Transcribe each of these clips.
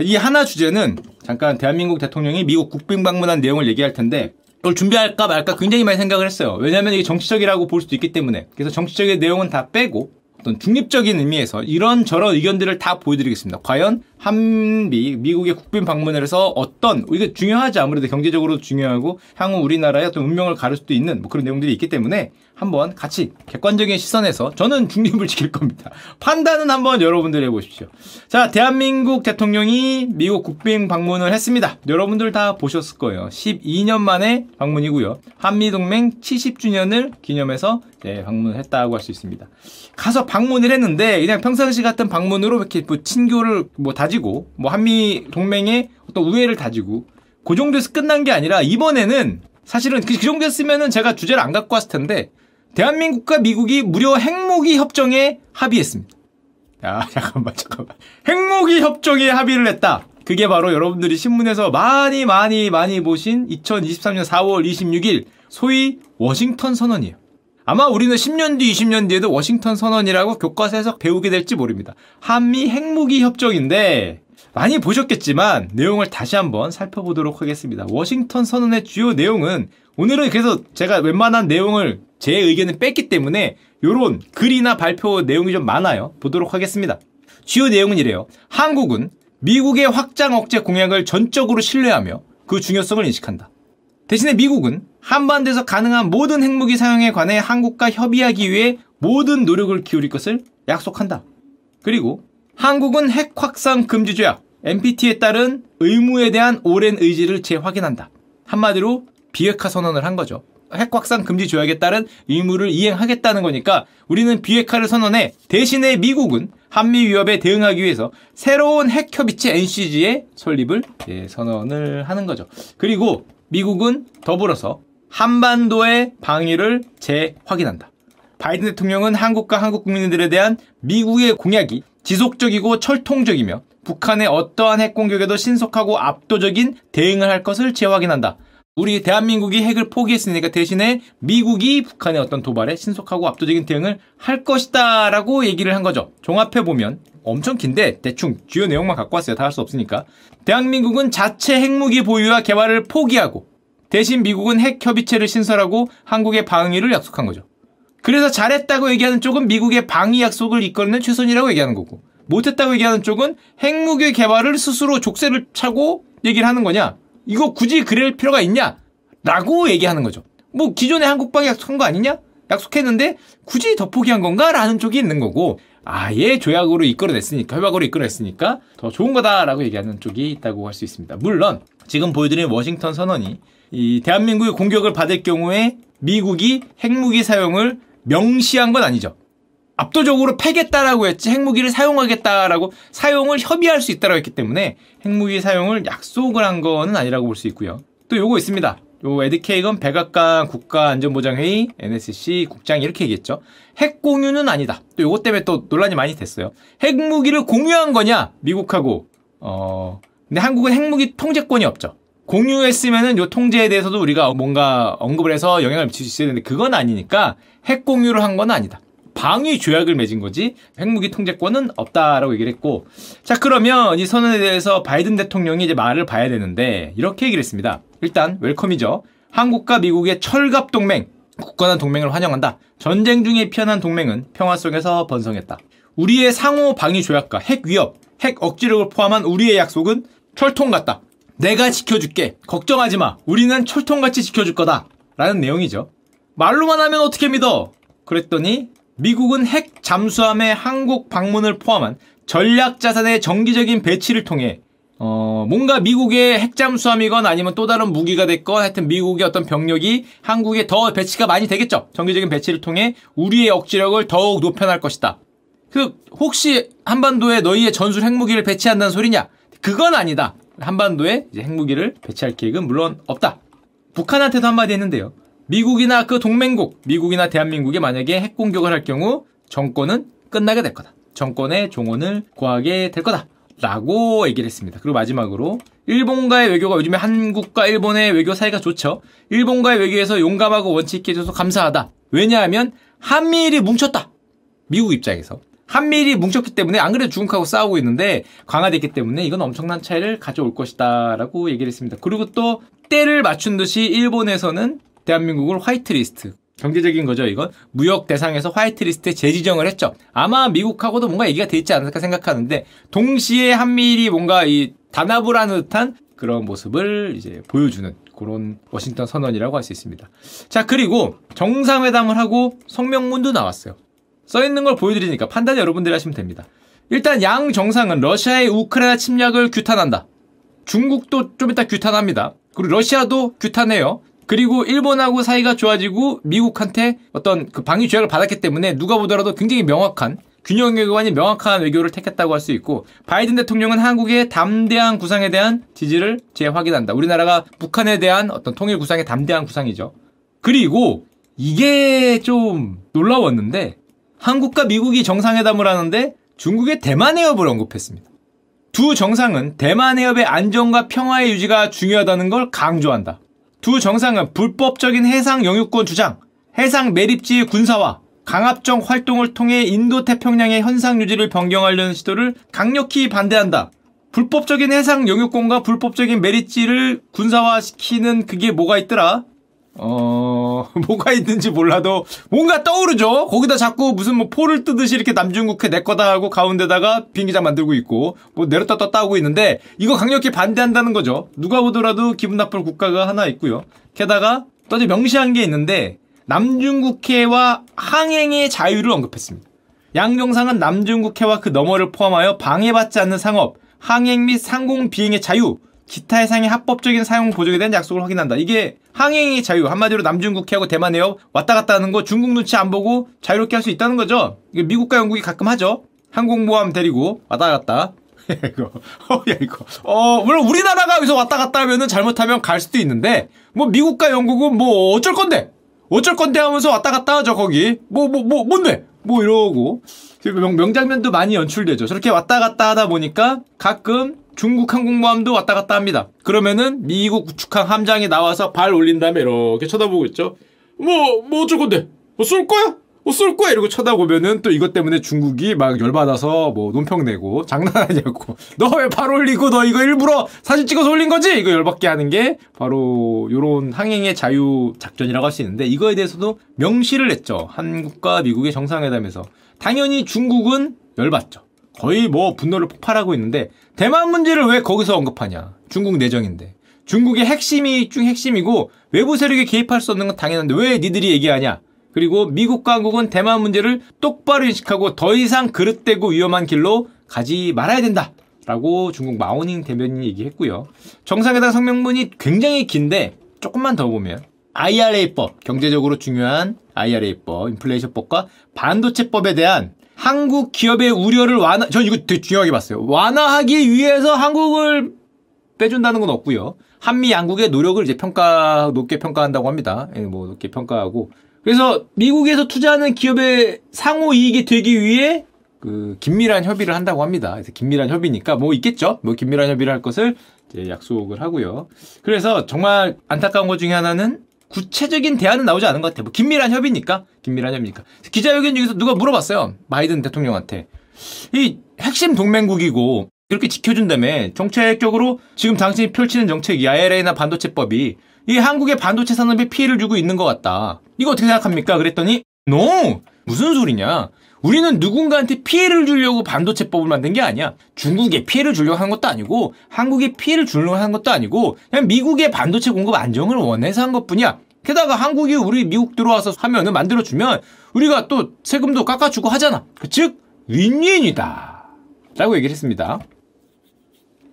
이 하나 주제는 잠깐 대한민국 대통령이 미국 국빈 방문한 내용을 얘기할 텐데 이걸 준비할까 말까 굉장히 많이 생각을 했어요. 왜냐하면 이게 정치적이라고 볼 수도 있기 때문에. 그래서 정치적인 내용은 다 빼고 어떤 중립적인 의미에서 이런 저런 의견들을 다 보여드리겠습니다. 과연 한미 미국의 국빈 방문을 해서 어떤 이게 중요하지 아무래도 경제적으로 중요하고 향후 우리나라의 어떤 운명을 가를 수도 있는 뭐 그런 내용들이 있기 때문에 한번 같이 객관적인 시선에서 저는 중립을 지킬 겁니다. 판단은 한번 여러분들 해보십시오. 자, 대한민국 대통령이 미국 국빈 방문을 했습니다. 여러분들 다 보셨을 거예요. 12년 만에 방문이고요. 한미동맹 70주년을 기념해서 네, 방문을 했다고 할 수 있습니다. 가서 방문을 했는데 그냥 평상시 같은 방문으로 이렇게 뭐 친교를 뭐 다지 고 뭐 한미 동맹의 어떤 우애를 다지고 그 정도에서 끝난 게 아니라 이번에는 사실은 그, 그 정도였으면은 제가 주제를 안 갖고 왔을 텐데 대한민국과 미국이 무려 핵무기 협정에 합의했습니다. 야, 잠깐만, 잠깐만. 핵무기 협정에 합의를 했다. 그게 바로 여러분들이 신문에서 많이 많이 많이 보신 2023년 4월 26일 소위 워싱턴 선언이에요. 아마 우리는 10년 뒤, 20년 뒤에도 워싱턴 선언이라고 교과서에서 배우게 될지 모릅니다. 한미 핵무기 협정인데 많이 보셨겠지만 내용을 다시 한번 살펴보도록 하겠습니다. 워싱턴 선언의 주요 내용은 오늘은 그래서 제가 웬만한 내용을 제 의견을 뺐기 때문에 요런 글이나 발표 내용이 좀 많아요. 보도록 하겠습니다. 주요 내용은 이래요. 한국은 미국의 확장 억제 공약을 전적으로 신뢰하며 그 중요성을 인식한다. 대신에 미국은 한반도에서 가능한 모든 핵무기 사용에 관해 한국과 협의하기 위해 모든 노력을 기울일 것을 약속한다. 그리고 한국은 핵 확산 금지 조약 NPT에 따른 의무에 대한 오랜 의지를 재확인한다. 한마디로 비핵화 선언을 한 거죠. 핵 확산 금지 조약에 따른 의무를 이행하겠다는 거니까 우리는 비핵화를 선언해 대신에 미국은 한미 위협에 대응하기 위해서 새로운 핵 협의체 NCG의 설립을 예, 선언을 하는 거죠. 그리고 미국은 더불어서 한반도의 방위를 재확인한다. 바이든 대통령은 한국과 한국 국민들에 대한 미국의 공약이 지속적이고 철통적이며 북한의 어떠한 핵 공격에도 신속하고 압도적인 대응을 할 것을 재확인한다. 우리 대한민국이 핵을 포기했으니까 대신에 미국이 북한의 어떤 도발에 신속하고 압도적인 대응을 할 것이다 라고 얘기를 한 거죠. 종합해보면 엄청 긴데 대충 주요 내용만 갖고 왔어요. 다 할 수 없으니까. 대한민국은 자체 핵무기 보유와 개발을 포기하고 대신 미국은 핵 협의체를 신설하고 한국의 방위를 약속한 거죠. 그래서 잘했다고 얘기하는 쪽은 미국의 방위 약속을 이끌는 최선이라고 얘기하는 거고 못했다고 얘기하는 쪽은 핵무기 개발을 스스로 족쇄를 차고 얘기를 하는 거냐 이거 굳이 그럴 필요가 있냐? 라고 얘기하는 거죠. 뭐 기존에 한국방위 약속한 거 아니냐? 약속했는데 굳이 더 포기한 건가? 라는 쪽이 있는 거고 아예 조약으로 이끌어냈으니까 협약으로 이끌어냈으니까 더 좋은 거다라고 얘기하는 쪽이 있다고 할 수 있습니다. 물론 지금 보여드린 워싱턴 선언이 이 대한민국의 공격을 받을 경우에 미국이 핵무기 사용을 명시한 건 아니죠. 압도적으로 패겠다라고 했지 핵무기를 사용하겠다라고 사용을 협의할 수 있다라고 했기 때문에 핵무기 사용을 약속을 한 거는 아니라고 볼 수 있고요. 또 요거 있습니다. 요 에드케이건 백악관 국가안전보장회의 NSC 국장이 이렇게 얘기했죠. 핵 공유는 아니다. 또 요거 때문에 또 논란이 많이 됐어요. 핵무기를 공유한 거냐? 미국하고 어 근데 한국은 핵무기 통제권이 없죠. 공유했으면은 요 통제에 대해서도 우리가 뭔가 언급을 해서 영향을 미칠 수 있어야 되는데 그건 아니니까 핵 공유를 한 건 아니다. 방위 조약을 맺은 거지 핵무기 통제권은 없다라고 얘기를 했고 자 그러면 이 선언에 대해서 바이든 대통령이 이제 말을 봐야 되는데 이렇게 얘기를 했습니다. 일단 웰컴이죠. 한국과 미국의 철갑 동맹 국가난 동맹을 환영한다. 전쟁 중에 피어난 동맹은 평화 속에서 번성했다. 우리의 상호 방위 조약과 핵 위협, 핵 억지력을 포함한 우리의 약속은 철통 같다. 내가 지켜줄게. 걱정하지 마. 우리는 철통같이 지켜줄 거다. 라는 내용이죠. 말로만 하면 어떻게 믿어? 그랬더니 미국은 핵 잠수함의 한국 방문을 포함한 전략 자산의 정기적인 배치를 통해 어, 뭔가 미국의 핵잠수함이건 아니면 또 다른 무기가 됐건 하여튼 미국의 어떤 병력이 한국에 더 배치가 많이 되겠죠. 정기적인 배치를 통해 우리의 억지력을 더욱 높여 나갈 것이다. 그 혹시 한반도에 너희의 전술 핵무기를 배치한다는 소리냐? 그건 아니다. 한반도에 핵무기를 배치할 계획은 물론 없다. 북한한테도 한마디 했는데요. 미국이나 그 동맹국, 미국이나 대한민국이 만약에 핵 공격을 할 경우 정권은 끝나게 될 거다. 정권의 종언을 구하게 될 거다. 라고 얘기를 했습니다. 그리고 마지막으로 일본과의 외교가 요즘에 한국과 일본의 외교 사이가 좋죠. 일본과의 외교에서 용감하고 원칙 있게 해줘서 감사하다. 왜냐하면 한미일이 뭉쳤다. 미국 입장에서. 한미일이 뭉쳤기 때문에 안 그래도 중국하고 싸우고 있는데 강화됐기 때문에 이건 엄청난 차이를 가져올 것이다 라고 얘기를 했습니다. 그리고 또 때를 맞춘 듯이 일본에서는 대한민국을 화이트리스트 경제적인 거죠, 이건. 무역 대상에서 화이트리스트에 재지정을 했죠. 아마 미국하고도 뭔가 얘기가 돼 있지 않을까 생각하는데, 동시에 한미일이 뭔가 이 단합을 하는 듯한 그런 모습을 이제 보여주는 그런 워싱턴 선언이라고 할 수 있습니다. 자, 그리고 정상회담을 하고 성명문도 나왔어요. 써 있는 걸 보여드리니까 판단 여러분들이 하시면 됩니다. 일단 양 정상은 러시아의 우크라이나 침략을 규탄한다. 중국도 좀 이따 규탄합니다. 그리고 러시아도 규탄해요. 그리고 일본하고 사이가 좋아지고 미국한테 어떤 그 방위 조약을 받았기 때문에 누가 보더라도 굉장히 명확한 균형 외교관이 명확한 외교를 택했다고 할 수 있고 바이든 대통령은 한국의 담대한 구상에 대한 지지를 재확인한다. 우리나라가 북한에 대한 어떤 통일 구상의 담대한 구상이죠. 그리고 이게 좀 놀라웠는데 한국과 미국이 정상회담을 하는데 중국의 대만 해협을 언급했습니다. 두 정상은 대만 해협의 안정과 평화의 유지가 중요하다는 걸 강조한다. 두 정상은 불법적인 해상 영유권 주장, 해상 매립지의 군사화, 강압적 활동을 통해 인도 태평양의 현상 유지를 변경하려는 시도를 강력히 반대한다. 불법적인 해상 영유권과 불법적인 매립지를 군사화시키는 그게 뭐가 있더라? 어, 뭐가 있는지 몰라도 뭔가 떠오르죠? 거기다 자꾸 무슨 뭐 포를 뜨듯이 이렇게 남중국해 내 거다 하고 가운데다가 비행기장 만들고 있고 뭐 내렸다 떴다 하고 있는데 이거 강력히 반대한다는 거죠. 누가 보더라도 기분 나쁠 국가가 하나 있고요. 게다가 또 이제 명시한 게 있는데 남중국해와 항행의 자유를 언급했습니다. 양 정상은 남중국해와 그 너머를 포함하여 방해받지 않는 상업, 항행 및 상공 비행의 자유, 기타 해상의 합법적인 사용 보조에 대한 약속을 확인한다. 이게 항행의 자유, 한마디로 남중국해하고 대만 해협 왔다 갔다 하는 거 중국 눈치 안 보고 자유롭게 할 수 있다는 거죠. 미국과 영국이 가끔 하죠. 항공모함 데리고 왔다 갔다. 이거, 어, 야, 이거. 어, 물론 우리나라가 여기서 왔다 갔다 하면은 잘못하면 갈 수도 있는데, 뭐 미국과 영국은 뭐 어쩔 건데? 어쩔 건데 하면서 왔다 갔다 하죠, 거기. 뭐, 뭐, 뭐, 뭔데? 뭐 이러고. 명, 명장면도 많이 연출되죠. 저렇게 왔다 갔다 하다 보니까 가끔 중국 항공모함도 왔다 갔다 합니다. 그러면은 미국 구축항 함장이 나와서 발 올린 다음에 이렇게 쳐다보고 있죠. 뭐, 뭐 어쩔 건데? 뭐 쏠 거야? 뭐 쏠 거야? 이러고 쳐다보면은 또 이것 때문에 중국이 막 열받아서 뭐 논평 내고 장난하냐고. 너 왜 발 올리고 너 이거 일부러 사진 찍어서 올린 거지? 이거 열받게 하는 게 바로 요런 항행의 자유 작전이라고 할 수 있는데 이거에 대해서도 명시를 했죠. 한국과 미국의 정상회담에서. 당연히 중국은 열받죠. 거의 뭐 분노를 폭발하고 있는데 대만 문제를 왜 거기서 언급하냐? 중국 내정인데. 중국의 핵심이 중 핵심이고 외부 세력이 개입할 수 없는 건 당연한데 왜 니들이 얘기하냐? 그리고 미국과 한국은 대만 문제를 똑바로 인식하고 더 이상 그릇되고 위험한 길로 가지 말아야 된다. 라고 중국 마오닝 대변인이 얘기했고요. 정상회담 성명문이 굉장히 긴데 조금만 더 보면 IRA법, 경제적으로 중요한 IRA법, 인플레이션법과 반도체법에 대한 한국 기업의 우려를 완화, 전 이거 되게 중요하게 봤어요. 완화하기 위해서 한국을 빼준다는 건 없고요. 한미 양국의 노력을 이제 평가, 높게 평가한다고 합니다. 예, 뭐, 높게 평가하고. 그래서 미국에서 투자하는 기업의 상호 이익이 되기 위해 그 긴밀한 협의를 한다고 합니다. 그래서 긴밀한 협의니까 뭐 있겠죠. 뭐 긴밀한 협의를 할 것을 이제 약속을 하고요. 그래서 정말 안타까운 것 중에 하나는 구체적인 대안은 나오지 않은 것 같아요. 뭐 긴밀한 협의니까 긴밀한 협의니까 기자회견 중에서 누가 물어봤어요. 바이든 대통령한테 이 핵심 동맹국이고 그렇게 지켜준다며 정책적으로 지금 당신이 펼치는 정책이 IRA나 반도체법이 이 한국의 반도체 산업에 피해를 주고 있는 것 같다. 이거 어떻게 생각합니까? 그랬더니 no 무슨 소리냐? 우리는 누군가한테 피해를 주려고 반도체법을 만든 게 아니야. 중국에 피해를 주려고 한 것도 아니고 한국에 피해를 주려고 한 것도 아니고 그냥 미국의 반도체 공급 안정을 원해서 한 것뿐이야. 게다가 한국이 우리 미국 들어와서 하면은 만들어주면 우리가 또 세금도 깎아주고 하잖아. 즉 윈윈이다. 라고 얘기를 했습니다.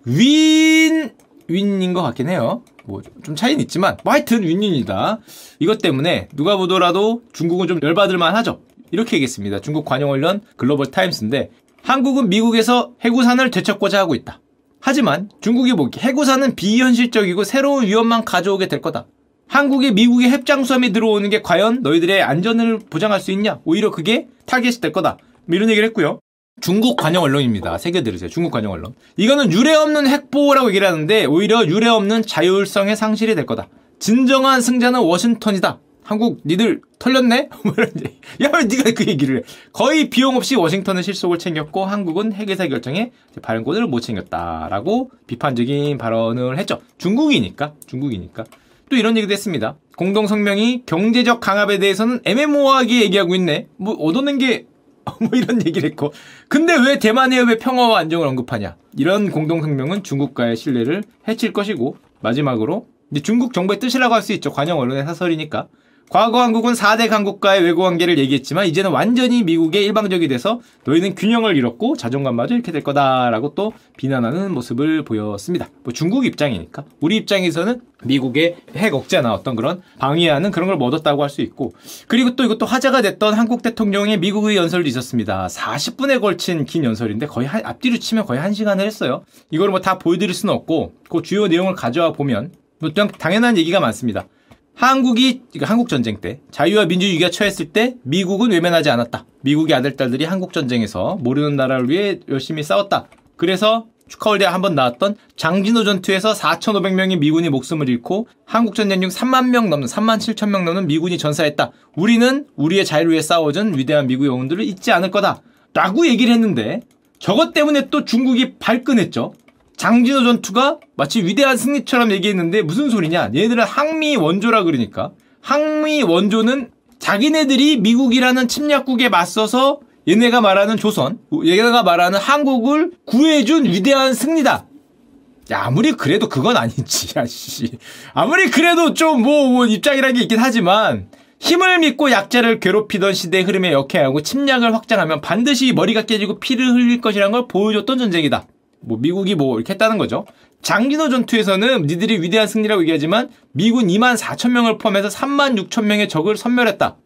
윈, 윈인 것 같긴 해요. 뭐 좀 차이는 있지만 뭐 하여튼 윈윈이다. 이것 때문에 누가 보더라도 중국은 좀 열받을 만 하죠. 이렇게 얘기했습니다. 중국 관영원련 글로벌 타임스인데 한국은 미국에서 해구산을 되찾고자 하고 있다. 하지만 중국이 보기 해구산은 비현실적이고 새로운 위험만 가져오게 될 거다. 한국에 미국의 핵잠수함이 들어오는 게 과연 너희들의 안전을 보장할 수 있냐? 오히려 그게 타겟이 될 거다. 뭐 이런 얘기를 했고요. 중국 관영 언론입니다. 새겨 들으세요. 중국 관영 언론. 이거는 유례 없는 핵보호라고 얘기를 하는데 오히려 유례 없는 자율성의 상실이 될 거다. 진정한 승자는 워싱턴이다. 한국 니들 털렸네? 뭐 야, 왜 니가 그 얘기를 해? 거의 비용 없이 워싱턴은 실속을 챙겼고 한국은 핵의사 결정에 발언권을 못 챙겼다라고 비판적인 발언을 했죠. 중국이니까, 중국이니까. 또 이런 얘기도 했습니다. 공동성명이 경제적 강압에 대해서는 애매모호하게 얘기하고 있네. 뭐 얻어낸 게 뭐 이런 얘기를 했고. 근데 왜 대만 해협의 평화와 안정을 언급하냐? 이런 공동성명은 중국과의 신뢰를 해칠 것이고 마지막으로 중국 정부의 뜻이라고 할 수 있죠. 관영 언론의 사설이니까. 과거 한국은 4대 강국과의 외교 관계를 얘기했지만 이제는 완전히 미국의 일방적이 돼서 너희는 균형을 잃었고 자존감마저 이렇게 될 거다라고 또 비난하는 모습을 보였습니다. 뭐 중국 입장이니까 우리 입장에서는 미국의 핵 억제나 어떤 그런 방해하는 그런 걸 얻었다고 할 수 있고 그리고 또 이것도 화제가 됐던 한국 대통령의 미국의 연설도 있었습니다. 40분에 걸친 긴 연설인데 거의 한, 앞뒤로 치면 거의 1시간을 했어요. 이걸 뭐 다 보여드릴 수는 없고 그 주요 내용을 가져와 보면 뭐 당연한 얘기가 많습니다. 한국이 한국 전쟁 때 자유와 민주주의가 처했을 때 미국은 외면하지 않았다. 미국의 아들 딸들이 한국 전쟁에서 모르는 나라를 위해 열심히 싸웠다. 그래서 축하월드에 한번 나왔던 장진호 전투에서 4,500명의 미군이 목숨을 잃고 한국 전쟁 중 3만 명 넘는 3만 7천 명 넘는 미군이 전사했다. 우리는 우리의 자유를 위해 싸워준 위대한 미국 영웅들을 잊지 않을 거다. 라고 얘기를 했는데 저것 때문에 또 중국이 발끈했죠. 장진호 전투가 마치 위대한 승리처럼 얘기했는데 무슨 소리냐? 얘네들은 항미 원조라 그러니까 항미 원조는 자기네들이 미국이라는 침략국에 맞서서 얘네가 말하는 조선, 얘네가 말하는 한국을 구해준 위대한 승리다. 야, 아무리 그래도 그건 아니지, 야, 씨. 아무리 그래도 좀 뭐, 뭐 입장이라는 게 있긴 하지만, 힘을 믿고 약자를 괴롭히던 시대의 흐름에 역행하고 침략을 확장하면 반드시 머리가 깨지고 피를 흘릴 것이라는 걸 보여줬던 전쟁이다. 뭐 미국이 뭐 이렇게 했다는 거죠. 장진호 전투에서는 니들이 위대한 승리라고 얘기하지만 미군 2만 4천 명을 포함해서 3만 6천 명의 적을 섬멸했다.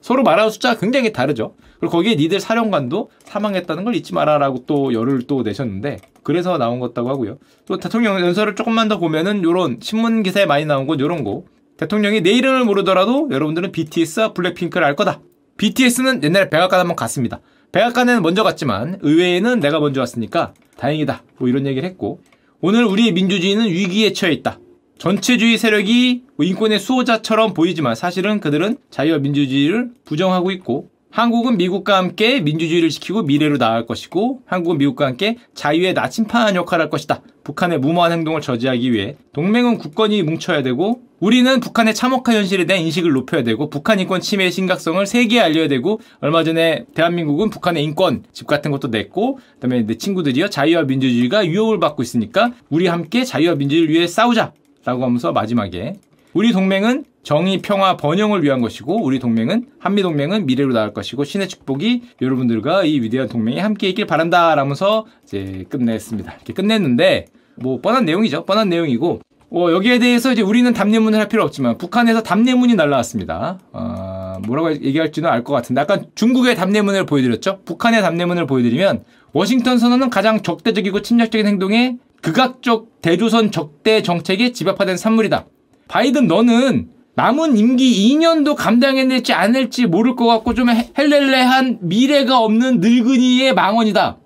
서로 말하는 숫자가 굉장히 다르죠. 그리고 거기에 니들 사령관도 사망했다는 걸 잊지 마라라고 또 열을 또 내셨는데 그래서 나온 것다고 하고요. 또 대통령 연설을 조금만 더 보면은 요런 신문 기사에 많이 나온 건 요런 거. 대통령이 내 이름을 모르더라도 여러분들은 BTS와 블랙핑크를 알 거다. BTS는 옛날에 백악관 한번 갔습니다. 백악관에는 먼저 갔지만 의회에는 내가 먼저 왔으니까 다행이다. 뭐 이런 얘기를 했고 오늘 우리의 민주주의는 위기에 처해 있다. 전체주의 세력이 뭐 인권의 수호자처럼 보이지만 사실은 그들은 자유와 민주주의를 부정하고 있고 한국은 미국과 함께 민주주의를 지키고 미래로 나아갈 것이고 한국은 미국과 함께 자유의 나침판한 역할을 할 것이다. 북한의 무모한 행동을 저지하기 위해 동맹은 굳건히 뭉쳐야 되고 우리는 북한의 참혹한 현실에 대한 인식을 높여야 되고 북한 인권 침해의 심각성을 세계에 알려야 되고 얼마 전에 대한민국은 북한의 인권 집 같은 것도 냈고 그다음에 내 친구들이요 자유와 민주주의가 유혹을 받고 있으니까 우리 함께 자유와 민주주의를 위해 싸우자라고 하면서 마지막에 우리 동맹은 정의, 평화, 번영을 위한 것이고 우리 동맹은 한미 동맹은 미래로 나갈 것이고 신의 축복이 여러분들과 이 위대한 동맹이 함께 있길 바란다라면서 이제 끝냈습니다. 이렇게 끝냈는데 뭐 뻔한 내용이죠. 뻔한 내용이고 어, 여기에 대해서 이제 우리는 답례문을 할 필요 없지만 북한에서 답례문이 날라왔습니다. 어, 뭐라고 얘기할지는 알 것 같은데 아까 중국의 답례문을 보여드렸죠. 북한의 답례문을 보여드리면 워싱턴 선언은 가장 적대적이고 침략적인 행동에 극악적 대조선 적대 정책에 집합화된 산물이다. 바이든 너는 남은 임기 2년도 감당해낼지 않을지 모를 것 같고 좀 헬렐레한 미래가 없는 늙은이의 망언이다.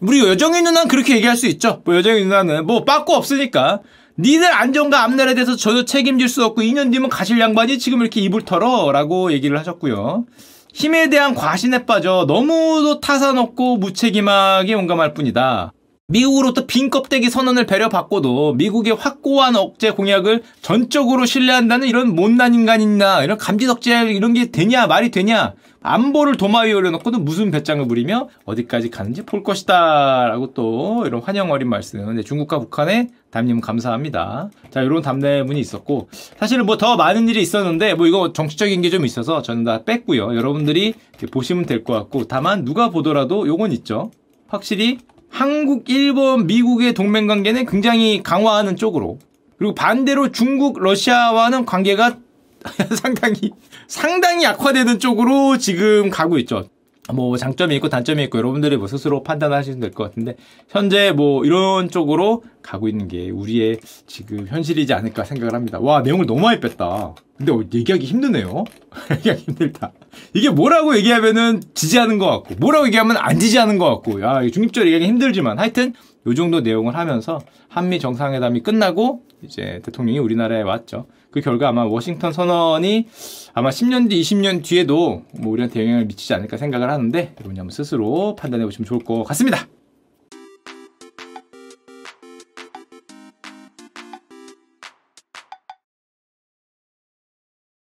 우리 여정이 누나는 그렇게 얘기할 수 있죠. 뭐 여정이 누나는 뭐 빠꾸 없으니까 니들 안정과 앞날에 대해서 저도 책임질 수 없고 2년 뒤면 가실 양반이 지금 이렇게 입을 털어 라고 얘기를 하셨고요. 힘에 대한 과신에 빠져 너무도 타산 없고 무책임하게 용감할 뿐이다. 미국으로부터 빈 껍데기 선언을 배려받고도 미국의 확고한 억제 공약을 전적으로 신뢰한다는 이런 못난 인간이나 이런 감지덕지 이런 게 되냐 말이 되냐 안보를 도마 위에 올려놓고도 무슨 배짱을 부리며 어디까지 가는지 볼 것이다 라고 또 이런 환영 어린 말씀. 근데 중국과 북한의 담임 감사합니다. 자 이런 담례문이 있었고 사실은 뭐 더 많은 일이 있었는데 뭐 이거 정치적인 게 좀 있어서 저는 다 뺐고요. 여러분들이 보시면 될 것 같고 다만 누가 보더라도 요건 있죠. 확실히 한국, 일본, 미국의 동맹 관계는 굉장히 강화하는 쪽으로 그리고 반대로 중국, 러시아와는 관계가 상당히 상당히 약화되는 쪽으로 지금 가고 있죠. 뭐 장점이 있고 단점이 있고 여러분들이 뭐 스스로 판단하시면 될 것 같은데 현재 뭐 이런 쪽으로 가고 있는 게 우리의 지금 현실이지 않을까 생각을 합니다. 와 내용을 너무 많이 뺐다. 근데 얘기하기 힘드네요. 얘기하기 힘들다. 이게 뭐라고 얘기하면은 지지하는 것 같고 뭐라고 얘기하면 안 지지하는 것 같고 야 중립적으로 얘기하기 힘들지만 하여튼 요 정도 내용을 하면서 한미 정상회담이 끝나고 이제 대통령이 우리나라에 왔죠. 그 결과 아마 워싱턴 선언이 아마 10년 뒤, 20년 뒤에도 뭐 우리한테 영향을 미치지 않을까 생각을 하는데 여러분이 한번 스스로 판단해 보시면 좋을 것 같습니다.